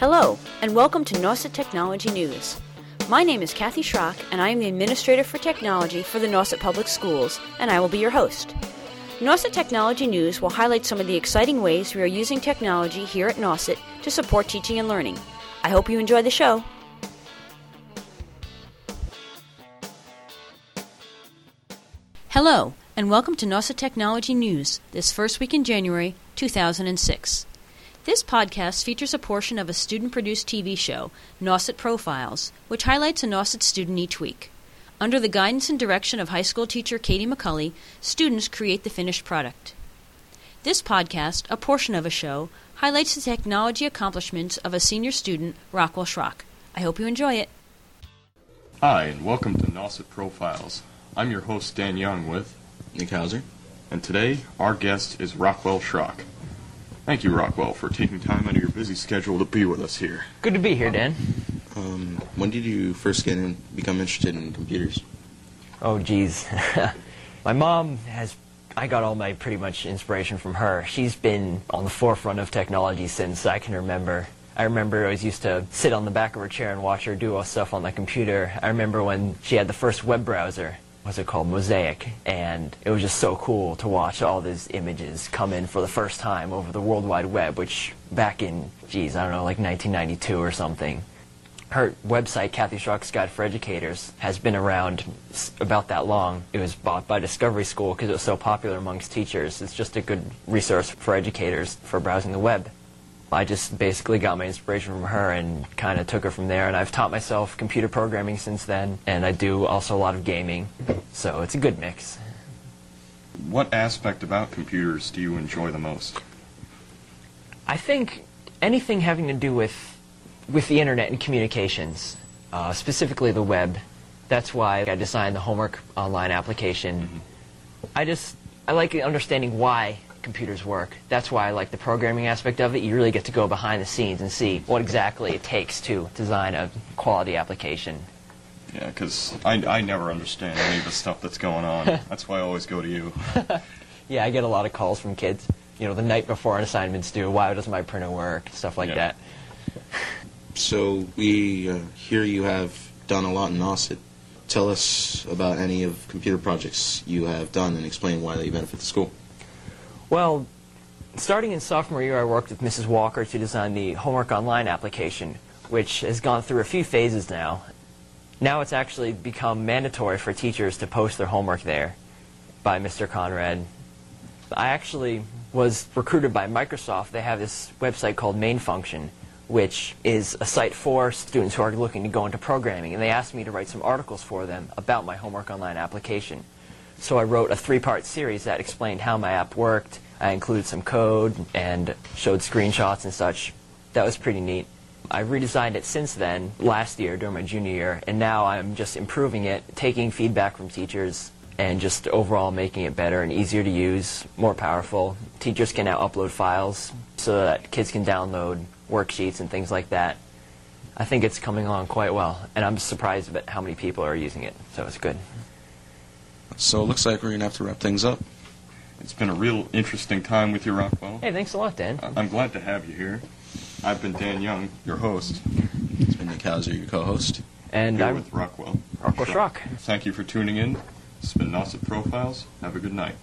Hello, and welcome to Nauset Technology News. My name is Kathy Schrock, and I am the Administrator for Technology for the Nauset Public Schools, and I will be your host. Nauset Technology News will highlight some of the exciting ways we are using technology here at Nauset to support teaching and learning. I hope you enjoy the show. Hello, and welcome to Nauset Technology News, this first week in January 2006. This podcast features a portion of a student produced TV show, Nauset Profiles, which highlights a Nauset student each week. Under the guidance and direction of high school teacher Katie McCully, students create the finished product. This podcast, a portion of a show, highlights the technology accomplishments of a senior student, Rockwell Schrock. I hope you enjoy it. Hi, and welcome to Nauset Profiles. I'm your host, Dan Young, with Nick Hauser. And today, our guest is Rockwell Schrock. Thank you, Rockwell, for taking time out of your busy schedule to be with us here. Good to be here, Dan. Um, when did you first get in, become interested in computers? Oh, geez. my mom has. I got all my pretty much inspiration from her. She's been on the forefront of technology since I can remember. I remember I always used to sit on the back of her chair and watch her do all stuff on the computer. I remember when she had the first web browser what's it called, Mosaic, and it was just so cool to watch all these images come in for the first time over the World Wide Web, which back in, geez, I don't know, like 1992 or something. Her website, Kathy Schrock's Guide for Educators, has been around about that long. It was bought by Discovery School because it was so popular amongst teachers. It's just a good resource for educators for browsing the web. I just basically got my inspiration from her and kind of took her from there. And I've taught myself computer programming since then, and I do also a lot of gaming. So it's a good mix. What aspect about computers do you enjoy the most? I think anything having to do with with the internet and communications, uh, specifically the web. That's why I designed the homework online application. Mm -hmm. I just I like understanding why computers work. That's why I like the programming aspect of it. You really get to go behind the scenes and see what exactly it takes to design a quality application. Yeah, because I, I never understand any of the stuff that's going on. that's why I always go to you. yeah, I get a lot of calls from kids. You know, the night before an assignment's due, why doesn't my printer work? Stuff like yeah. that. So we uh, hear you have done a lot in Nauset. Tell us about any of computer projects you have done and explain why they benefit the school. Well, starting in sophomore year, I worked with Mrs. Walker to design the Homework Online application, which has gone through a few phases now. Now it's actually become mandatory for teachers to post their homework there by Mr. Conrad. I actually was recruited by Microsoft. They have this website called Main Function, which is a site for students who are looking to go into programming. And they asked me to write some articles for them about my Homework Online application. So I wrote a three-part series that explained how my app worked. I included some code and showed screenshots and such. That was pretty neat. I've redesigned it since then, last year during my junior year, and now I'm just improving it, taking feedback from teachers, and just overall making it better and easier to use, more powerful. Teachers can now upload files so that kids can download worksheets and things like that. I think it's coming along quite well, and I'm surprised at how many people are using it, so it's good. So it looks like we're going to have to wrap things up. It's been a real interesting time with you, Rockwell. Hey, thanks a lot, Dan. I'm glad to have you here. I've been Dan Young, your host. It's been Nick Hauser, your co-host. And here I'm with Rockwell. Rockwell Schrock. Thank you for tuning in. It's been Nauset Profiles. Have a good night.